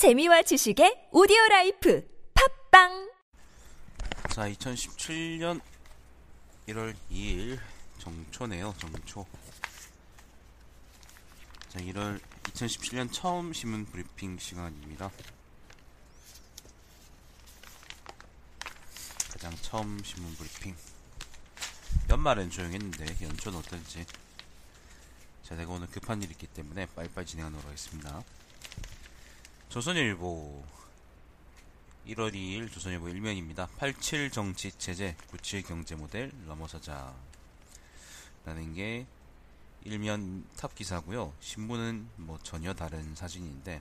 재미와 지식의 오디오 라이프 팟빵 자, 2017년 1월 2일 정초네요, 정초. 자, 1월 2017년 처음 신문 브리핑 시간입니다. 가장 처음 신문 브리핑. 연말엔 조용했는데 연초는 어떨지. 자, 내가 오늘 급한 일이 있기 때문에 빨리빨리 진행하도록 하겠습니다. 조선일보 1월 2일 조선일보 1면입니다. 87 정치 체제, 97 경제 모델 넘어서자. 라는 게 일면 탑 기사고요. 신문은 뭐 전혀 다른 사진인데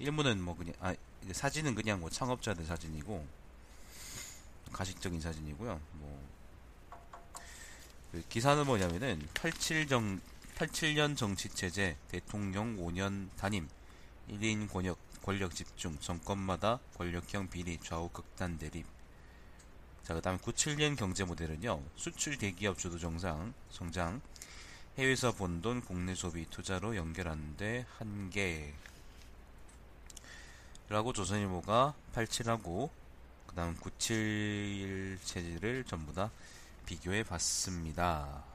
일문은 뭐 그냥 아 사진은 그냥 뭐 창업자들 사진이고 가식적인 사진이고요. 뭐 그 기사는 뭐냐면은 87정 87년 정치 체제 대통령 5년 단임 1인 권역 권력 집중, 정권마다 권력형 비리, 좌우 극단 대립. 자, 그 다음에 97년 경제 모델은요, 수출 대기업 주도 정상, 성장, 해외에서 번 돈 국내 소비 투자로 연결하는데 한계. 라고 조선일보가 87하고, 그 다음 97 체제를 전부 다 비교해 봤습니다.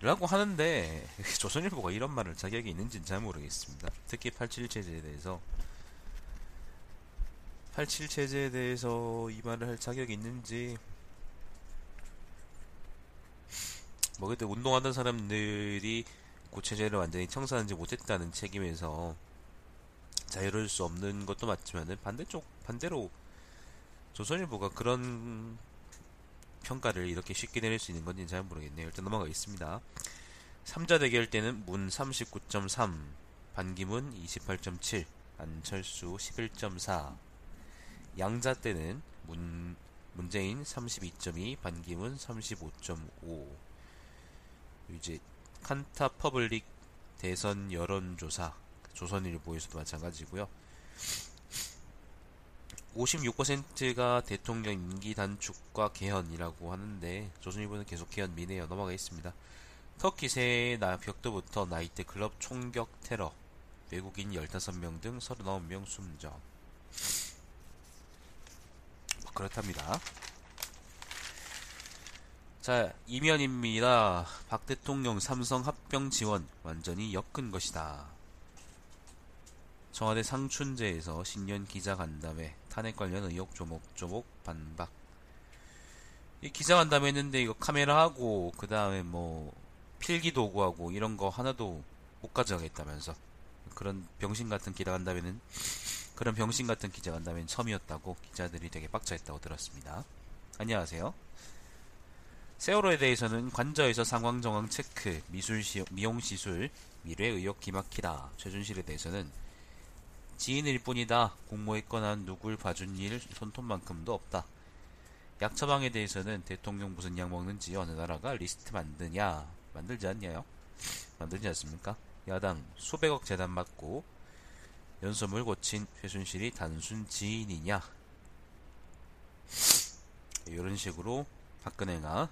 라고 하는데 조선일보가 이런 말을 자격이 있는지는 잘 모르겠습니다. 특히 87 체제에 대해서 87 체제에 대해서 이 말을 할 자격이 있는지 뭐 그때 운동하던 사람들이 그 체제를 완전히 청산하지 못했다는 책임에서 자유로울 수 없는 것도 맞지만은 반대쪽 반대로 조선일보가 그런 평가를 이렇게 쉽게 내릴 수 있는 건지 잘 모르겠네요. 일단 넘어가겠습니다. 3자 대결 때는 문 39.3, 반기문 28.7, 안철수 11.4. 양자 때는 문, 문재인 32.2, 반기문 35.5. 이제 칸타 퍼블릭 대선 여론조사 조선일보에서도 마찬가지고요. 56%가 대통령 임기 단축과 개헌이라고 하는데 조선일보는 계속 개헌 미네요. 넘어가겠습니다. 터키 새해 벽두부터 나이트 클럽 총격 테러 외국인 15명 등 39명 숨져 뭐 그렇답니다. 자, 이면입니다. 박 대통령 삼성 합병 지원 완전히 엮은 것이다. 청와대 상춘제에서 신년 기자 간담회 탄핵 관련 의혹 조목조목 반박. 이 기자간담회 했는데 이거 카메라하고 그 다음에 뭐 필기 도구하고 이런 거 하나도 못 가져가겠다면서 그런 병신 같은 기자간담회는 그런 병신 같은 기자간담회는 처음이었다고 기자들이 되게 빡쳐했다고 들었습니다. 안녕하세요. 세월호에 대해서는 관저에서 상황 정황 체크, 미술 시, 미용 시술, 밀회 의혹 기막히다. 최순실에 대해서는 지인일 뿐이다. 공모했거나 누굴 봐준 일 손톱만큼도 없다. 약 처방에 대해서는 대통령 무슨 약 먹는지 어느 나라가 리스트 만드냐? 만들지 않냐요? 만들지 않습니까? 야당 수백억 재단 맞고 연설문 고친 최순실이 단순 지인이냐? 이런 식으로 박근혜가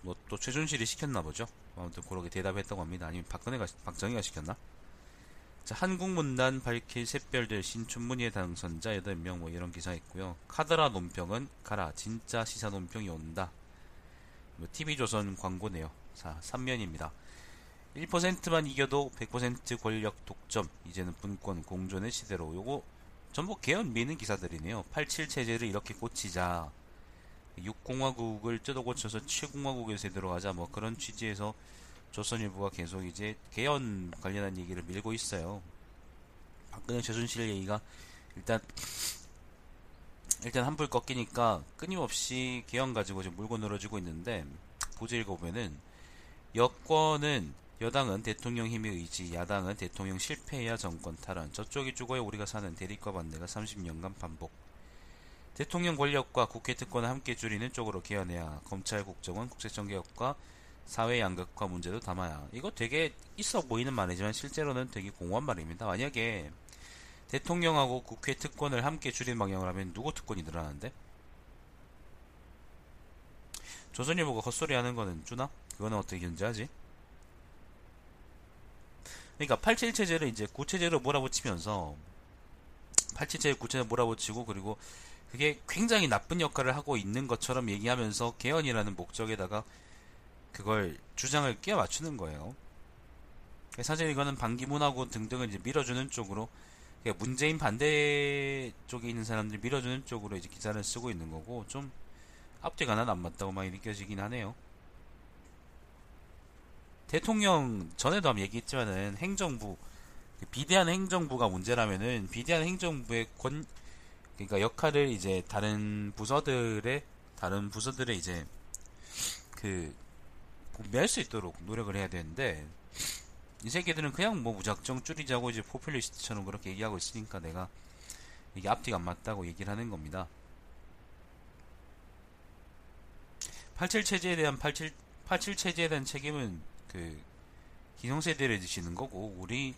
뭐 또 최순실이 시켰나 보죠. 아무튼 그렇게 대답했다고 합니다. 아니면 박근혜가 박정희가 시켰나? 자, 한국문단 밝힐 샛별들 신춘문예 당선자 8명 뭐 이런 기사 있고요. 카드라 논평은 가라 진짜 시사 논평이 온다. 뭐 TV조선 광고네요. 자, 3면입니다. 1%만 이겨도 100% 권력 독점. 이제는 분권 공존의 시대로. 요거 전부 개헌 미는 기사들이네요. 87 체제를 이렇게 꽂히자. 6공화국을 뜯어 고쳐서 7공화국의 세대로 가자. 뭐 그런 취지에서 조선일보가 계속 이제 개헌 관련한 얘기를 밀고 있어요. 박근혜 최순실 얘기가 일단 일단 한불 꺾이니까 끊임없이 개헌 가지고 지금 물고 늘어지고 있는데 보제 읽어보면은 여권은 여당은 대통령 힘의 의지, 야당은 대통령 실패해야 정권 탈환, 저쪽이 죽어야 우리가 사는 대립과 반대가 30년간 반복. 대통령 권력과 국회 특권을 함께 줄이는 쪽으로 개헌해야 검찰 국정원 국세청 개혁과 사회 양극화 문제도 담아야. 이거 되게 있어 보이는 말이지만 실제로는 되게 공허한 말입니다. 만약에 대통령하고 국회 특권을 함께 줄인 방향을 하면 누구 특권이 늘어나는데? 조선일보가 헛소리 하는 거는 주나? 그거는 어떻게 견제하지? 그러니까 87 체제를 이제 구체제로 몰아붙이면서 87체제 구체제로 몰아붙이고 그리고 그게 굉장히 나쁜 역할을 하고 있는 것처럼 얘기하면서 개헌이라는 목적에다가 그걸 주장을 끼워 맞추는 거예요. 사실 이거는 반기문하고 등등을 이제 밀어주는 쪽으로 그러니까 문재인 반대 쪽에 있는 사람들이 밀어주는 쪽으로 이제 기사를 쓰고 있는 거고 좀 앞뒤가 하나도 안 맞다고 많이 느껴지긴 하네요. 대통령 전에도 한번 얘기했지만은 행정부 그 비대한 행정부가 문제라면은 비대한 행정부의 권 그러니까 역할을 이제 다른 부서들의 다른 부서들의 이제 그 분배할 수 있도록 노력을 해야 되는데 이 새끼들은 그냥 뭐 무작정 줄이자고 이제 포퓰리스트처럼 그렇게 얘기하고 있으니까 내가 이게 앞뒤가 안 맞다고 얘기를 하는 겁니다. 87 체제에 대한 87, 87 체제에 대한 책임은 그 기성세대를 지시는 거고 우리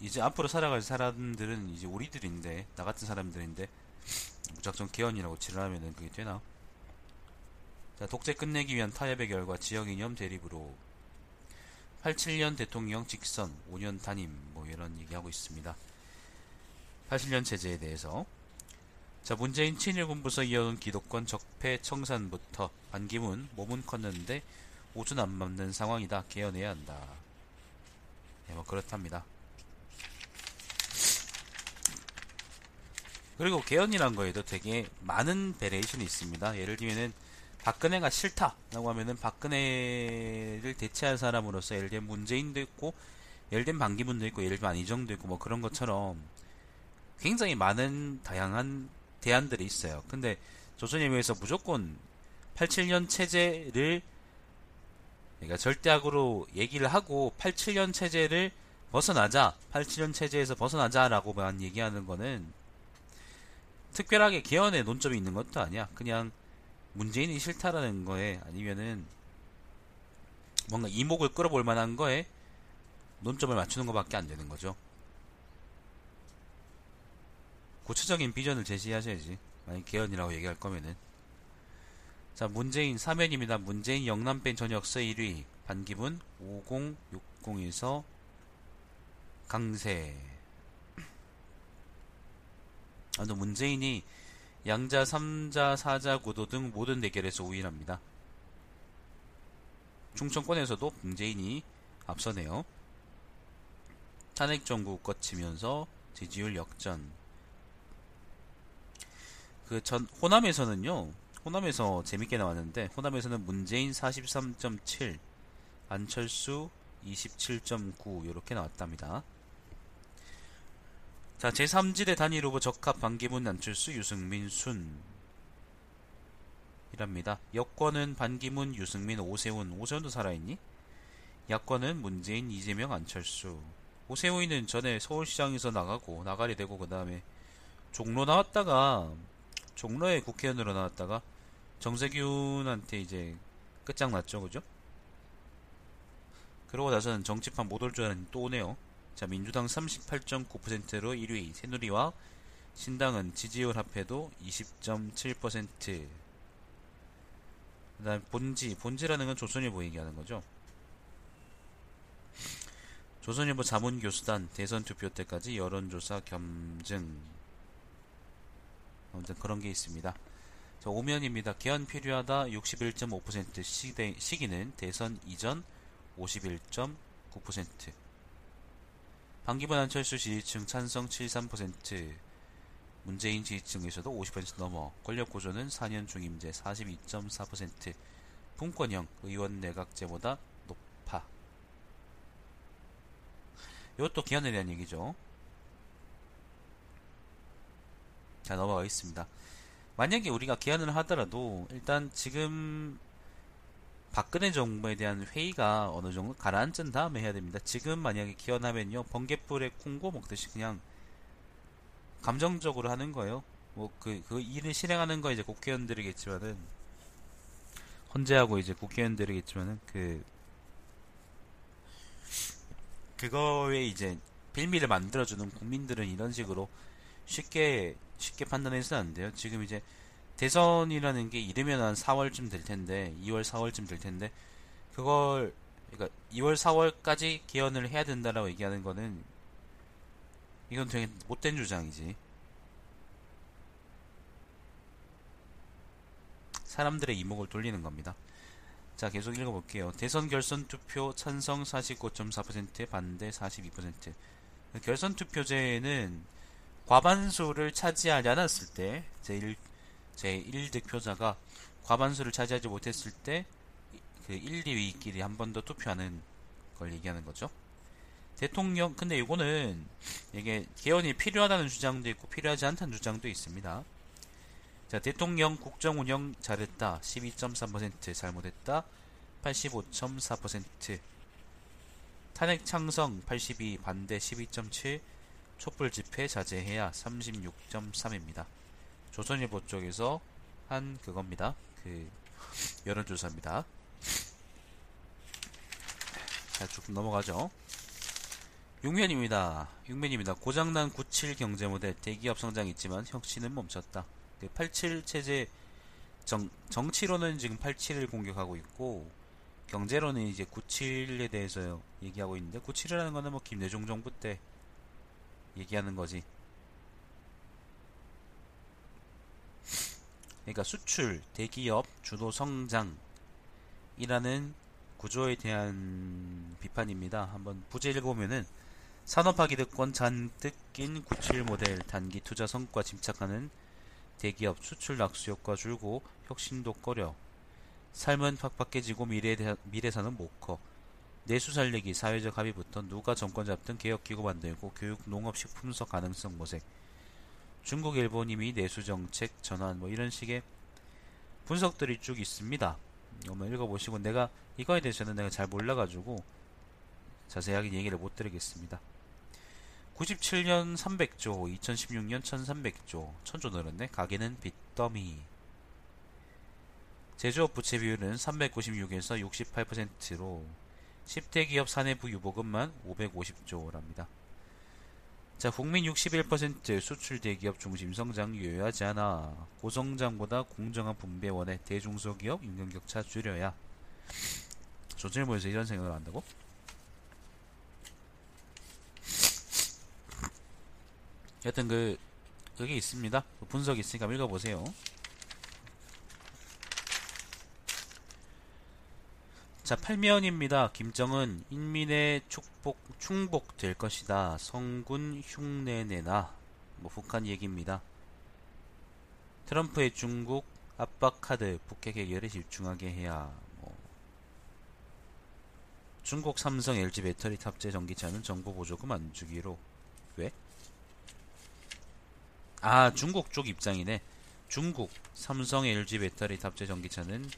이제 앞으로 살아갈 사람들은 이제 우리들인데 나 같은 사람들인데 무작정 개헌이라고 지랄하면은 그게 되나? 자, 독재 끝내기 위한 타협의 결과 지역 이념 대립으로 87년 대통령 직선 5년 단임 뭐 이런 얘기하고 있습니다. 87년 체제에 대해서 자 문재인 친일 군부서 이어온 기독권 적폐 청산부터 반기문 몸은 컸는데 옷은 안 맞는 상황이다 개헌해야 한다. 네, 뭐 그렇답니다. 그리고 개헌이란 거에도 되게 많은 variation이 있습니다. 예를 들면은 박근혜가 싫다라고 하면은 박근혜를 대체할 사람으로서 예를 들면 문재인도 있고 예를 들면 반기문도 있고 예를 들면 안희정도 있고 뭐 그런 것처럼 굉장히 많은 다양한 대안들이 있어요. 근데 조선일보에서 무조건 87년 체제를 그러니까 절대악으로 얘기를 하고 87년 체제를 벗어나자 87년 체제에서 벗어나자라고만 얘기하는 거는 특별하게 개헌의 논점이 있는 것도 아니야. 그냥 문재인이 싫다라는 거에 아니면은 뭔가 이목을 끌어볼 만한 거에 논점을 맞추는 것밖에 안 되는 거죠. 구체적인 비전을 제시하셔야지. 만약 개헌이라고 얘기할 거면은. 자, 문재인 사면입니다. 문재인 영남팬 전역서 1위. 반기문 5060에서 강세. 아, 문재인이 양자, 3자, 4자 구도 등 모든 대결에서 우위랍니다. 충청권에서도 문재인이 앞서네요. 탄핵 정부 거치면서 지지율 역전. 그 전 호남에서는요. 호남에서 재밌게 나왔는데 호남에서는 문재인 43.7, 안철수 27.9 이렇게 나왔답니다. 자, 제3지대 단일 후보 적합 반기문 안철수 유승민 순 이랍니다. 여권은 반기문 유승민 오세훈 오세훈도 살아있니? 야권은 문재인 이재명 안철수 오세훈이는 전에 서울시장에서 나가고 나가리 되고 그 다음에 종로 나왔다가 종로에 국회의원으로 나왔다가 정세균한테 이제 끝장났죠 그죠? 그러고 나서는 정치판 못 올 줄 알았는데 또 오네요 자, 민주당 38.9%로 1위, 새누리와 신당은 지지율 합해도 20.7%. 그 다음 본지, 본지라는 건 조선일보 얘기하는 거죠. 조선일보 자문교수단 대선 투표 때까지 여론조사 겸증. 아무튼 그런 게 있습니다. 자, 오면입니다. 개헌 필요하다 61.5% 시대, 시기는 대선 이전 51.9%. 반기문 안철수 지지층 찬성 73%, 문재인 지지층에서도 50% 넘어, 권력 구조는 4년 중임제 42.4%, 분권형 의원 내각제보다 높아. 이것도 기한에 대한 얘기죠. 자, 넘어가겠습니다. 만약에 우리가 기한을 하더라도, 일단 지금 박근혜 정부에 대한 회의가 어느 정도 가라앉은 다음에 해야 됩니다. 지금 만약에 기원하면요, 번개불에 콩고 먹듯이 그냥 감정적으로 하는 거예요. 뭐, 그, 그 일을 실행하는 거 이제 국회의원들이겠지만은, 헌재하고 이제 국회의원들이겠지만은, 그, 그거에 이제 빌미를 만들어주는 국민들은 이런 식으로 쉽게, 쉽게 판단해서는 안 돼요. 지금 이제 대선이라는 게 이르면 한 4월쯤 될 텐데 2월 4월쯤 될 텐데 그걸 그러니까 2월 4월까지 개헌을 해야 된다라고 얘기하는 거는 이건 되게 못된 주장이지. 사람들의 이목을 돌리는 겁니다. 자, 계속 읽어볼게요. 대선 결선 투표 찬성 49.4%, 반대 42%. 결선 투표제는 과반수를 차지하지 않았을 때, 제1, 제1득표자가 과반수를 차지하지 못했을 때, 그 1, 2위끼리 한 번 더 투표하는 걸 얘기하는 거죠. 대통령, 근데 이거는, 이게 개헌이 필요하다는 주장도 있고, 필요하지 않다는 주장도 있습니다. 자, 대통령 국정 운영 잘했다. 12.3% 잘못했다. 85.4% 탄핵 창성 82 반대 12.7 촛불 집회 자제해야 36.3입니다. 조선일보 쪽에서 한 그겁니다. 그 여론조사입니다. 자, 조금 넘어가죠. 6면입니다. 6면입니다. 고장난 97 경제 모델 대기업 성장 있지만 혁신은 멈췄다. 87그 체제 정, 정치로는 지금 87을 공격하고 있고 경제로는 이제 97에 대해서 얘기하고 있는데 97이라는 거는 뭐 김대중 정부 때 얘기하는 거지. 그러니까 수출, 대기업, 주도 성장이라는 구조에 대한 비판입니다. 한번 부제 읽어보면은 산업화 기득권 잔뜩 낀 97 모델 단기 투자 성과 집착하는 대기업 수출 낙수 효과 줄고 혁신도 꺼려 삶은 팍팍해지고 미래 미래사는 못 커. 내수 살리기 사회적 합의부터 누가 정권 잡든 개혁기구 만들고 교육 농업 식품서 가능성 모색 중국 일본 이미 내수 정책 전환 뭐 이런 식의 분석들이 쭉 있습니다. 한번 읽어보시고 내가 이거에 대해서는 내가 잘 몰라가지고 자세하게 얘기를 못 드리겠습니다. 97년 300조, 2016년 1300조, 천조 늘었네. 가계는 빚더미. 제조업 부채 비율은 396에서 68%로 10대 기업 사내부 유보금만 550조랍니다. 자, 국민 61% 수출 대기업 중심 성장 유효하지 않아. 고성장보다 공정한 분배 원해 대중소기업 임금격차 줄여야. 조선일보에서 이런 생각을 한다고? 여튼 그 그게 있습니다. 그 분석이 있으니까 읽어보세요. 자, 8면입니다. 김정은 인민의 축복 충복될 것이다. 성군 흉내내나. 뭐 북한 얘기입니다. 트럼프의 중국 압박 카드 북핵 해결에 집중하게 해야 뭐 중국 삼성 LG 배터리 탑재 전기차는 정부 보조금 안 주기로 왜? 아 중국 쪽 입장이네. 중국 삼성 LG 배터리 탑재 전기차는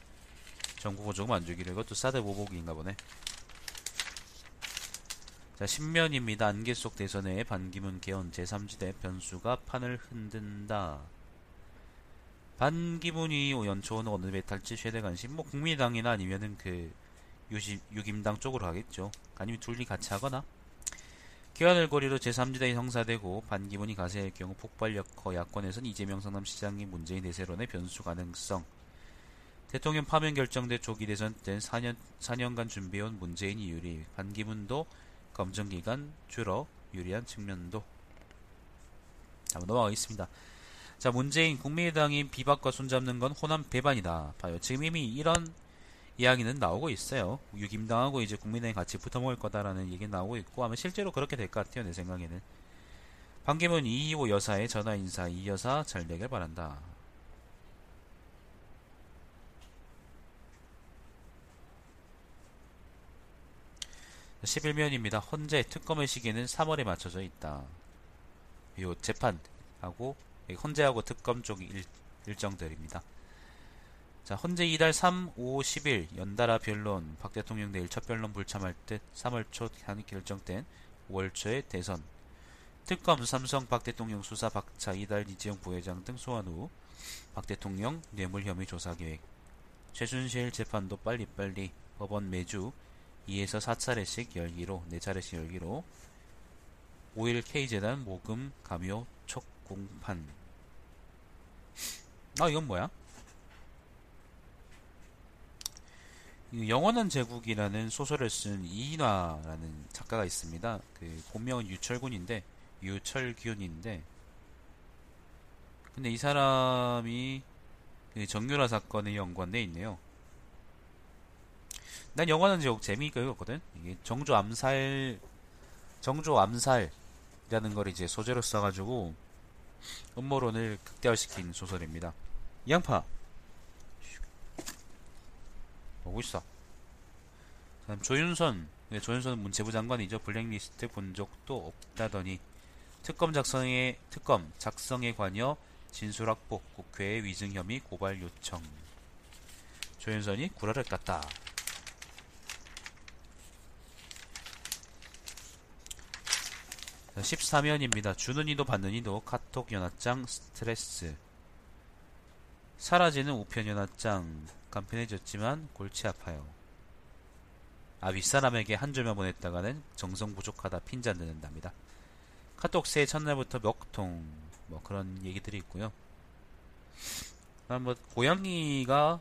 정부 보조금 안 주기로 이것도 사드 보복인가 보네. 자, 신면입니다. 안개 속 대선에 반기문 개헌 제3지대 변수가 판을 흔든다. 반기문이 연초는 어느 배 탈지 최대 관심 뭐 국민당이나 아니면은 그 유시, 유김당 쪽으로 하겠죠. 아니면 둘이 같이 하거나 개헌을 거리로 제3지대에 형사되고 반기문이 가세할 경우 폭발력 커 야권에선 이재명 성남시장이 문재인 대세론의 변수 가능성 대통령 파면 결정돼 조기 대선 때 4년, 4년간 준비해온 문재인이 유리, 반기문도 검증기간 줄어 유리한 측면도. 자, 넘어가겠습니다. 자, 문재인 국민의당이 비박과 손잡는 건 호남 배반이다. 봐요. 지금 이미 이런 이야기는 나오고 있어요. 유김당하고 이제 국민의당 같이 붙어먹을 거다라는 얘기 나오고 있고, 아마 실제로 그렇게 될 것 같아요. 내 생각에는. 반기문 이희호 여사의 전화 인사, 이 여사 잘 되길 바란다. 11면입니다. 헌재 특검의 시기는 3월에 맞춰져 있다. 요 재판하고 헌재하고 특검 쪽 일, 일정들입니다. 자, 헌재 이달 3, 5, 10일 연달아 변론, 박 대통령 내일 첫 변론 불참할 듯 3월 초 결정된 5월 초의 대선. 특검 삼성 박 대통령 수사 박차 이달 이재용 부회장 등 소환 후 박 대통령 뇌물 혐의 조사 계획. 최순실 재판도 빨리빨리 법원 매주 2에서 4차례씩 열기로 4차례씩 열기로 5일 K재단 모금 감요 촉공판 아 이건 뭐야? 이 영원한 제국이라는 소설을 쓴 이인화라는 작가가 있습니다. 그 본명은 유철군인데 유철균인데 근데 이 사람이 그 정유라 사건에 연관돼 있네요. 난 영화는 제국 재미있게 읽었거든. 이게 정조 암살, 정조 암살이라는 걸 이제 소재로 써가지고 음모론을 극대화시킨 소설입니다. 이 양파 보고 있어. 다음 조윤선, 네, 조윤선은 문체부 장관이죠. 블랙리스트 본 적도 없다더니 특검 작성에 특검 작성에 관여 진술 확보, 국회에 위증 혐의 고발 요청. 조윤선이 구라를 깠다. 자, 14면입니다. 주는 이도 받는 이도 카톡 연합장 스트레스. 사라지는 우편 연합장 간편해졌지만 골치 아파요. 아 윗사람에게 한 줄만 보냈다가는 정성 부족하다 핀잔 듣는답니다. 카톡 새해 첫날부터 멱통 뭐 그런 얘기들이 있고요. 그다음 뭐 고양이가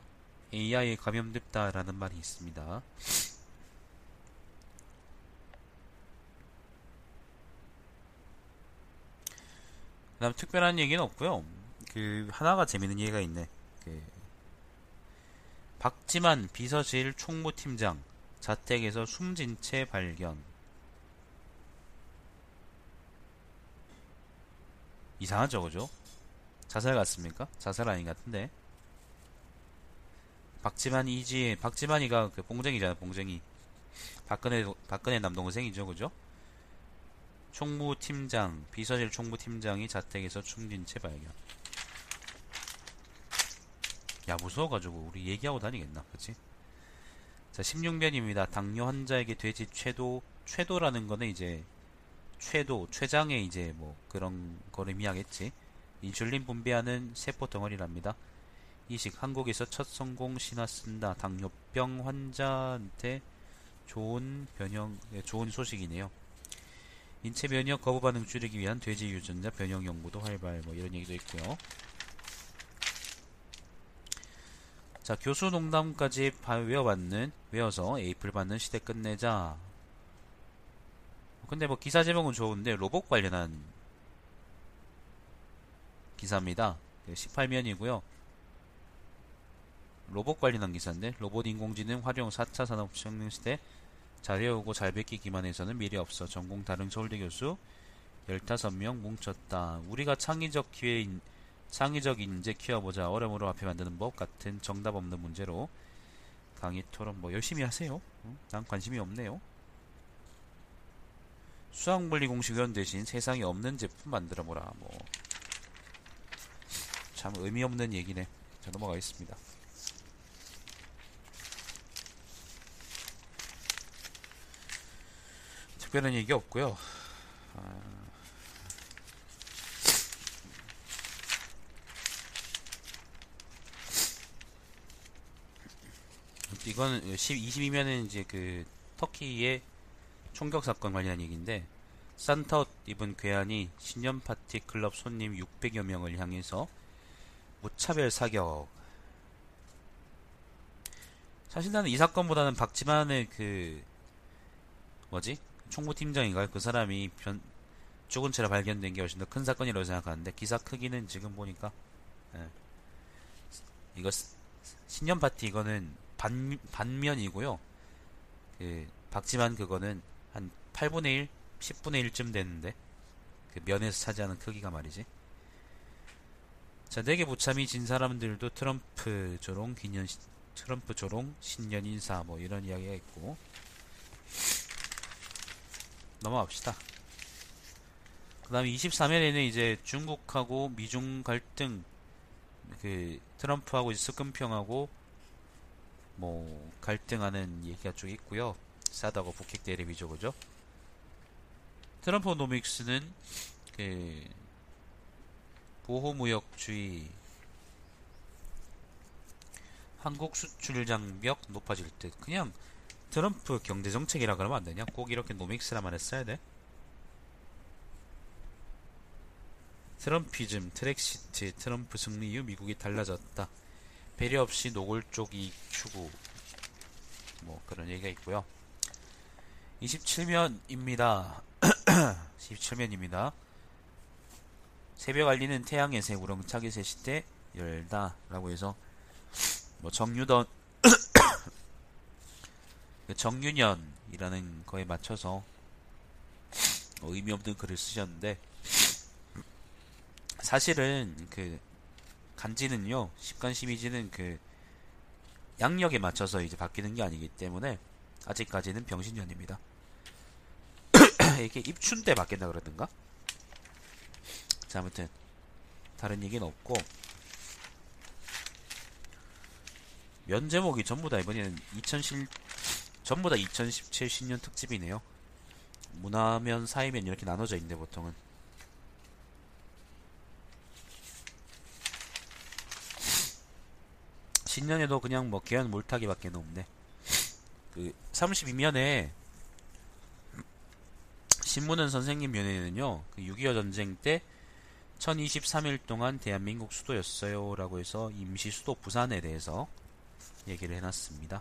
AI에 감염됐다라는 말이 있습니다. 그다음 특별한 얘기는 없고요. 그 하나가 재밌는 얘기가 있네. 그 박지만 비서실 총무팀장 자택에서 숨진 채 발견. 이상하죠, 그죠? 자살 같습니까? 자살 아닌 것 같은데. 박지만 이지, 박지만이가 그 봉쟁이잖아, 봉쟁이. 박근혜, 박근혜 남동생이죠, 그죠? 총무팀장, 비서실 총무팀장이 자택에서 숨진 채 발견. 야, 무서워가지고 우리 얘기하고 다니겠나, 그치? 자, 16변입니다. 당뇨 환자에게 돼지 최도, 최도라는 거는 이제, 최도, 췌장에 이제 뭐 그런 거를 의미하겠지. 인슐린 분비하는 세포 덩어리랍니다. 이식 한국에서 첫 성공 신화 쓴다. 당뇨병 환자한테 좋은 변형, 예, 좋은 소식이네요. 인체 면역 거부 반응 줄이기 위한 돼지 유전자 변형 연구도 활발 뭐 이런 얘기도 있고요. 자, 교수 농담까지 외워받는 외워서 에이플 받는 시대 끝내자. 근데 뭐 기사 제목은 좋은데 로봇 관련한 기사입니다. 18면이고요. 로봇 관련한 기사인데 로봇 인공지능 활용 4차 산업혁명 시대 잘 외우고 잘 베끼기만 해서는 미래 없어. 전공 다른 서울대 교수 15명 뭉쳤다. 우리가 창의적 기회인 창의적 인재 키워보자. 어려움으로 앞에 만드는 법 같은 정답 없는 문제로 강의 토론 뭐 열심히 하세요. 난 관심이 없네요. 수학 물리 공식위원 대신 세상에 없는 제품 만들어 보라. 뭐 참 의미 없는 얘기네. 자 넘어가겠습니다. 특별한 얘기 없고요. 아... 이거는 22면은 이제 그 터키의 총격 사건 관련한 얘기인데 산타 옷 입은 괴한이 신년 파티 클럽 손님 600여 명을 향해서 무차별 사격. 사실 나는 이 사건보다는 박지만의 그 뭐지 총무팀장인가요? 그 사람이 변, 죽은 채로 발견된 게 훨씬 더 큰 사건이라고 생각하는데 기사 크기는 지금 보니까 예. 이거 신년 파티 이거는 반, 반면이고요. 그 박지만 그거는 한 8분의 1, 10분의 1쯤 되는데 그 면에서 차지하는 크기가 말이지. 자, 내게 무참히 진 사람들도 트럼프 조롱 기념 트럼프 조롱 신년 인사 뭐 이런 이야기가 있고 넘어갑시다. 그 다음에 23일에는 이제 중국하고 미중 갈등, 그, 트럼프하고 이제 스금평하고, 뭐, 갈등하는 얘기가 쭉 있고요 싸다고 북핵 대립이죠, 그죠? 트럼프 노믹스는, 그, 보호무역주의, 한국 수출 장벽 높아질 듯. 그냥, 트럼프 경제정책이라 그러면 안 되냐? 꼭 이렇게 nomics라만 했어야 돼? Trumpism, Trexit, 트럼프 승리 이후 미국이 달라졌다. 배려 없이 노골적 이익 추구. 뭐 그런 얘기가 있고요. 27면입니다. 27면입니다. 새벽 알리는 태양의 새 우렁차게 새 시대 열다 라고 해서 뭐 정유던 그 정유년이라는 거에 맞춰서 의미 없는 글을 쓰셨는데 사실은 그 간지는요 십간 심의지는 그 양력에 맞춰서 이제 바뀌는 게 아니기 때문에 아직까지는 병신년입니다. 이게 입춘 때 바뀐다 그러던가? 자, 아무튼 다른 얘기는 없고 면 제목이 전부 다 이번에는 2010 전부 다 2017 신년 특집이네요. 문화면, 사이면 이렇게 나눠져 있는데 보통은 신년에도 그냥 뭐 개연 몰타기밖에 없네. 그 32면에 신문은 선생님 면에는요. 그 6.25 전쟁 때 1023일 동안 대한민국 수도였어요. 라고 해서 임시 수도 부산에 대해서 얘기를 해놨습니다.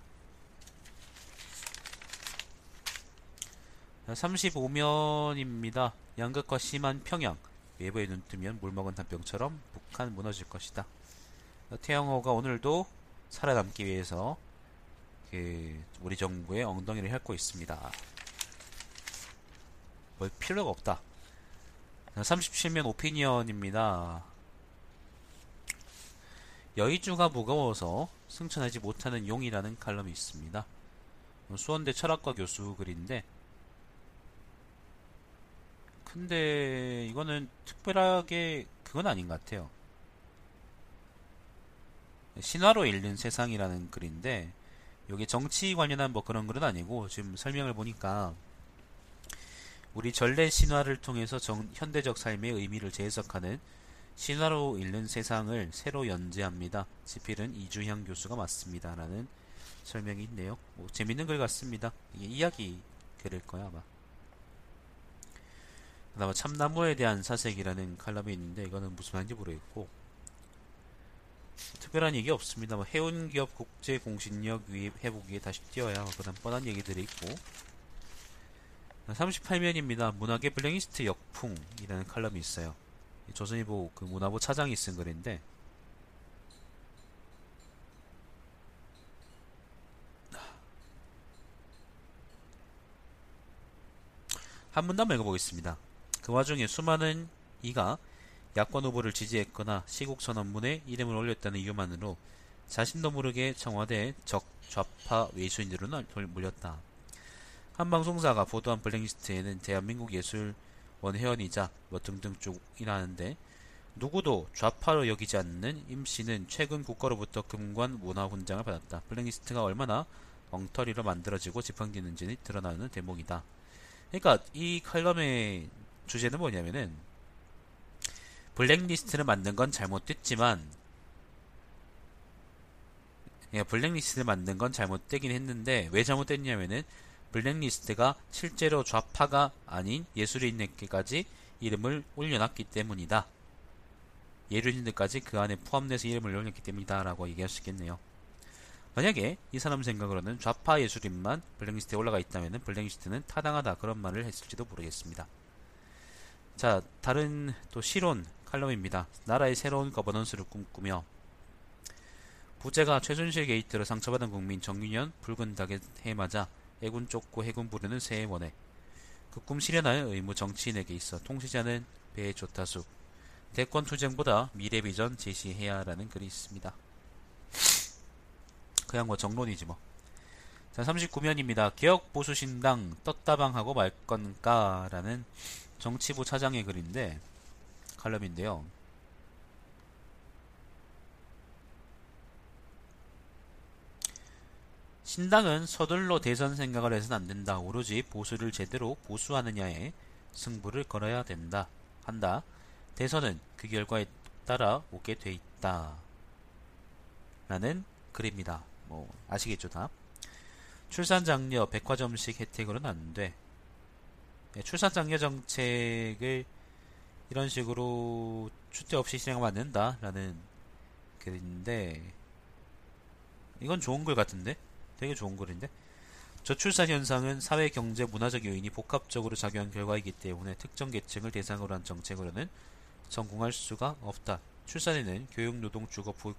35면입니다. 양극화 심한 평양. 외부에 눈 뜨면 물먹은 단병처럼 북한 무너질 것이다. 태영호가 오늘도 살아남기 위해서 그 우리 정부의 엉덩이를 핥고 있습니다. 뭘 필요가 없다. 37면 오피니언입니다. 여의주가 무거워서 승천하지 못하는 용이라는 칼럼이 있습니다. 수원대 철학과 교수 글인데 근데 이거는 특별하게 그건 아닌 것 같아요. 신화로 읽는 세상이라는 글인데 여기 정치 관련한 뭐 그런 글은 아니고 지금 설명을 보니까 우리 전래 신화를 통해서 정, 현대적 삶의 의미를 재해석하는 신화로 읽는 세상을 새로 연재합니다. 지필은 이주향 교수가 맞습니다. 라는 설명이 있네요. 뭐 재밌는 글 같습니다. 이게 이야기 글일 거야 아마. 그 다음 참나무에 대한 사색이라는 칼럼이 있는데 이거는 무슨 말인지 모르겠고 특별한 얘기 없습니다. 뭐 해운 기업 국제 공신력 위해 회복에 다시 뛰어야 뭐 그다음 뻔한 얘기들이 있고 38면입니다. 문학의 블랙리스트 역풍이라는 칼럼이 있어요. 조선일보 그 문화부 차장이 쓴 글인데 한 문단 읽어보겠습니다. 그 와중에 수많은 이가 야권 후보를 지지했거나 시국 선언문에 이름을 올렸다는 이유만으로 자신도 모르게 청와대 적 좌파 외수인들로 몰렸다. 한 방송사가 보도한 블랙리스트에는 대한민국 예술원 회원이자 뭐 등등 쪽이라는데 누구도 좌파로 여기지 않는 임 씨는 최근 국가로부터 금관 문화훈장을 받았다. 블랙리스트가 얼마나 엉터리로 만들어지고 지팡기는지 드러나는 대목이다. 그러니까 이 칼럼의 주제는 뭐냐면은 블랙리스트를 만든 건 잘못됐지만 예, 블랙리스트를 만든 건 잘못되긴 했는데 왜 잘못됐냐면은 블랙리스트가 실제로 좌파가 아닌 예술인에게까지 이름을 올려놨기 때문이다. 예술인들까지 그 안에 포함돼서 이름을 올렸기 때문이다 라고 얘기할 수 있겠네요. 만약에 이 사람 생각으로는 좌파 예술인만 블랙리스트에 올라가 있다면 블랙리스트는 타당하다 그런 말을 했을지도 모르겠습니다. 자, 다른 또 시론 칼럼입니다. 나라의 새로운 governance를 꿈꾸며 부제가 최순실 게이트로 상처받은 국민 정유년 붉은 닭의 해맞아 액운 쫓고 행운 부르는 새해 원해 그꿈 실현할 의무 정치인에게 있어 통치자는 배의 조타수 대권 투쟁보다 미래 비전 제시해야 라는 글이 있습니다. 그냥 뭐 정론이지 뭐. 자, 39면입니다. 개혁 보수신당 떴다방하고 말 건가? 라는 정치부 차장의 글인데, 칼럼인데요. 신당은 서둘러 대선 생각을 해서는 안 된다. 오로지 보수를 제대로 보수하느냐에 승부를 걸어야 된다. 한다. 대선은 그 결과에 따라 오게 돼 있다. 라는 글입니다. 뭐 아시겠죠 다. 출산 장려 백화점식 혜택으로는 안 돼. 네, 출산장려 정책을 이런 식으로 추대 없이 진행하면 안 된다라는 글인데 이건 좋은 글 같은데 되게 좋은 글인데 저출산 현상은 사회, 경제, 문화적 요인이 복합적으로 작용한 결과이기 때문에 특정 계층을 대상으로 한 정책으로는 성공할 수가 없다. 출산에는 교육, 노동, 주거, 보,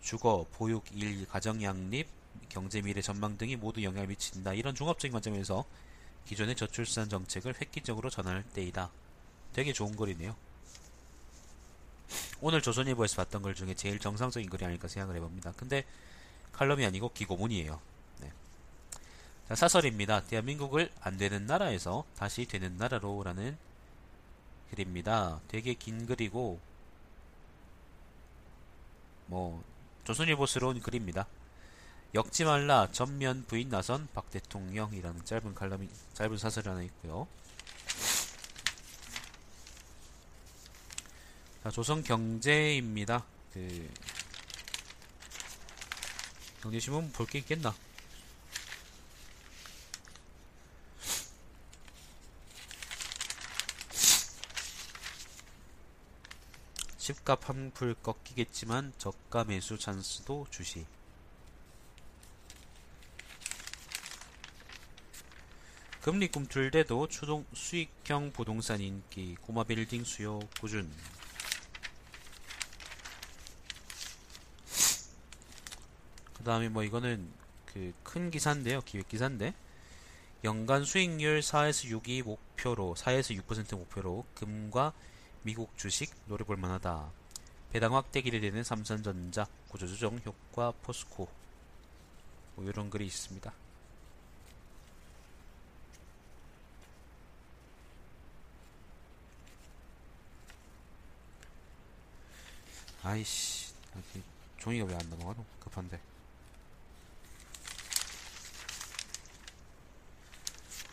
주거, 보육, 일, 가정 양립, 경제 미래 전망 등이 모두 영향을 미친다. 이런 종합적인 관점에서 기존의 저출산 정책을 획기적으로 전환할 때이다. 되게 좋은 글이네요. 오늘 조선일보에서 봤던 글 중에 제일 정상적인 글이 아닐까 생각을 해봅니다. 근데 칼럼이 아니고 기고문이에요. 네. 자, 사설입니다. 대한민국을 안 되는 나라에서 다시 되는 나라로 라는 글입니다. 되게 긴 글이고 뭐 조선일보스러운 글입니다. 역지 말라 전면 부인 나선 박 대통령이라는 짧은 칼럼이 짧은 사설이 하나 있고요. 자, 조선 경제입니다. 그 경제신문 볼 게 있겠나? 집값 한풀 꺾이겠지만 저가 매수 찬스도 주시. 금리 꿈틀대도 추동 수익형 부동산 인기, 고마 빌딩 수요 꾸준. 그 다음에 뭐 이거는 그 큰 기사인데요. 기획 기사인데. 연간 수익률 4에서 6이 목표로, 4에서 6% 목표로 금과 미국 주식 노려볼 만하다. 배당 확대 기대되는 삼성전자 구조조정 효과 포스코 뭐 이런 글이 있습니다. 아이씨 종이가 왜 안 넘어가노? 급한데.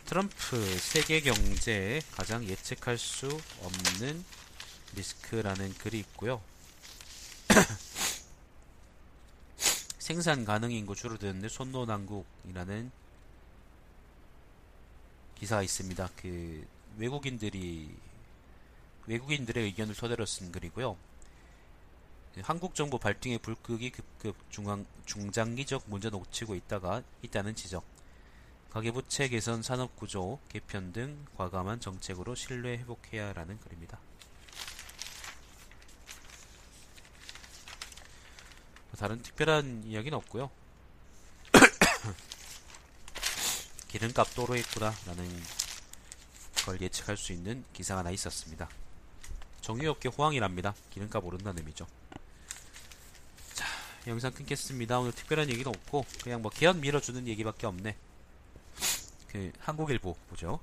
트럼프 세계 경제에 가장 예측할 수 없는 리스크라는 글이 있고요. 생산 가능 인구 줄어드는데 손노난국이라는 기사가 있습니다. 그 외국인들이 외국인들의 의견을 토대로 쓴 글이고요. 한국 정부 발등의 불극이 급급 중앙, 중장기적 문제 놓치고 있다가 있다는 지적. 가계부채 개선, 산업 구조 개편 등 과감한 정책으로 신뢰 회복해야 하라는 글입니다. 다른 특별한 이야기는 없고요. 기름값 또로 했구나 라는 걸 예측할 수 있는 기사가 하나 있었습니다. 정유업계 호황이랍니다. 기름값 오른다는 의미죠. 자, 영상 끊겠습니다. 오늘 특별한 얘기는 없고 그냥 뭐 개헌 밀어주는 얘기밖에 없네. 그 한국일보 보죠.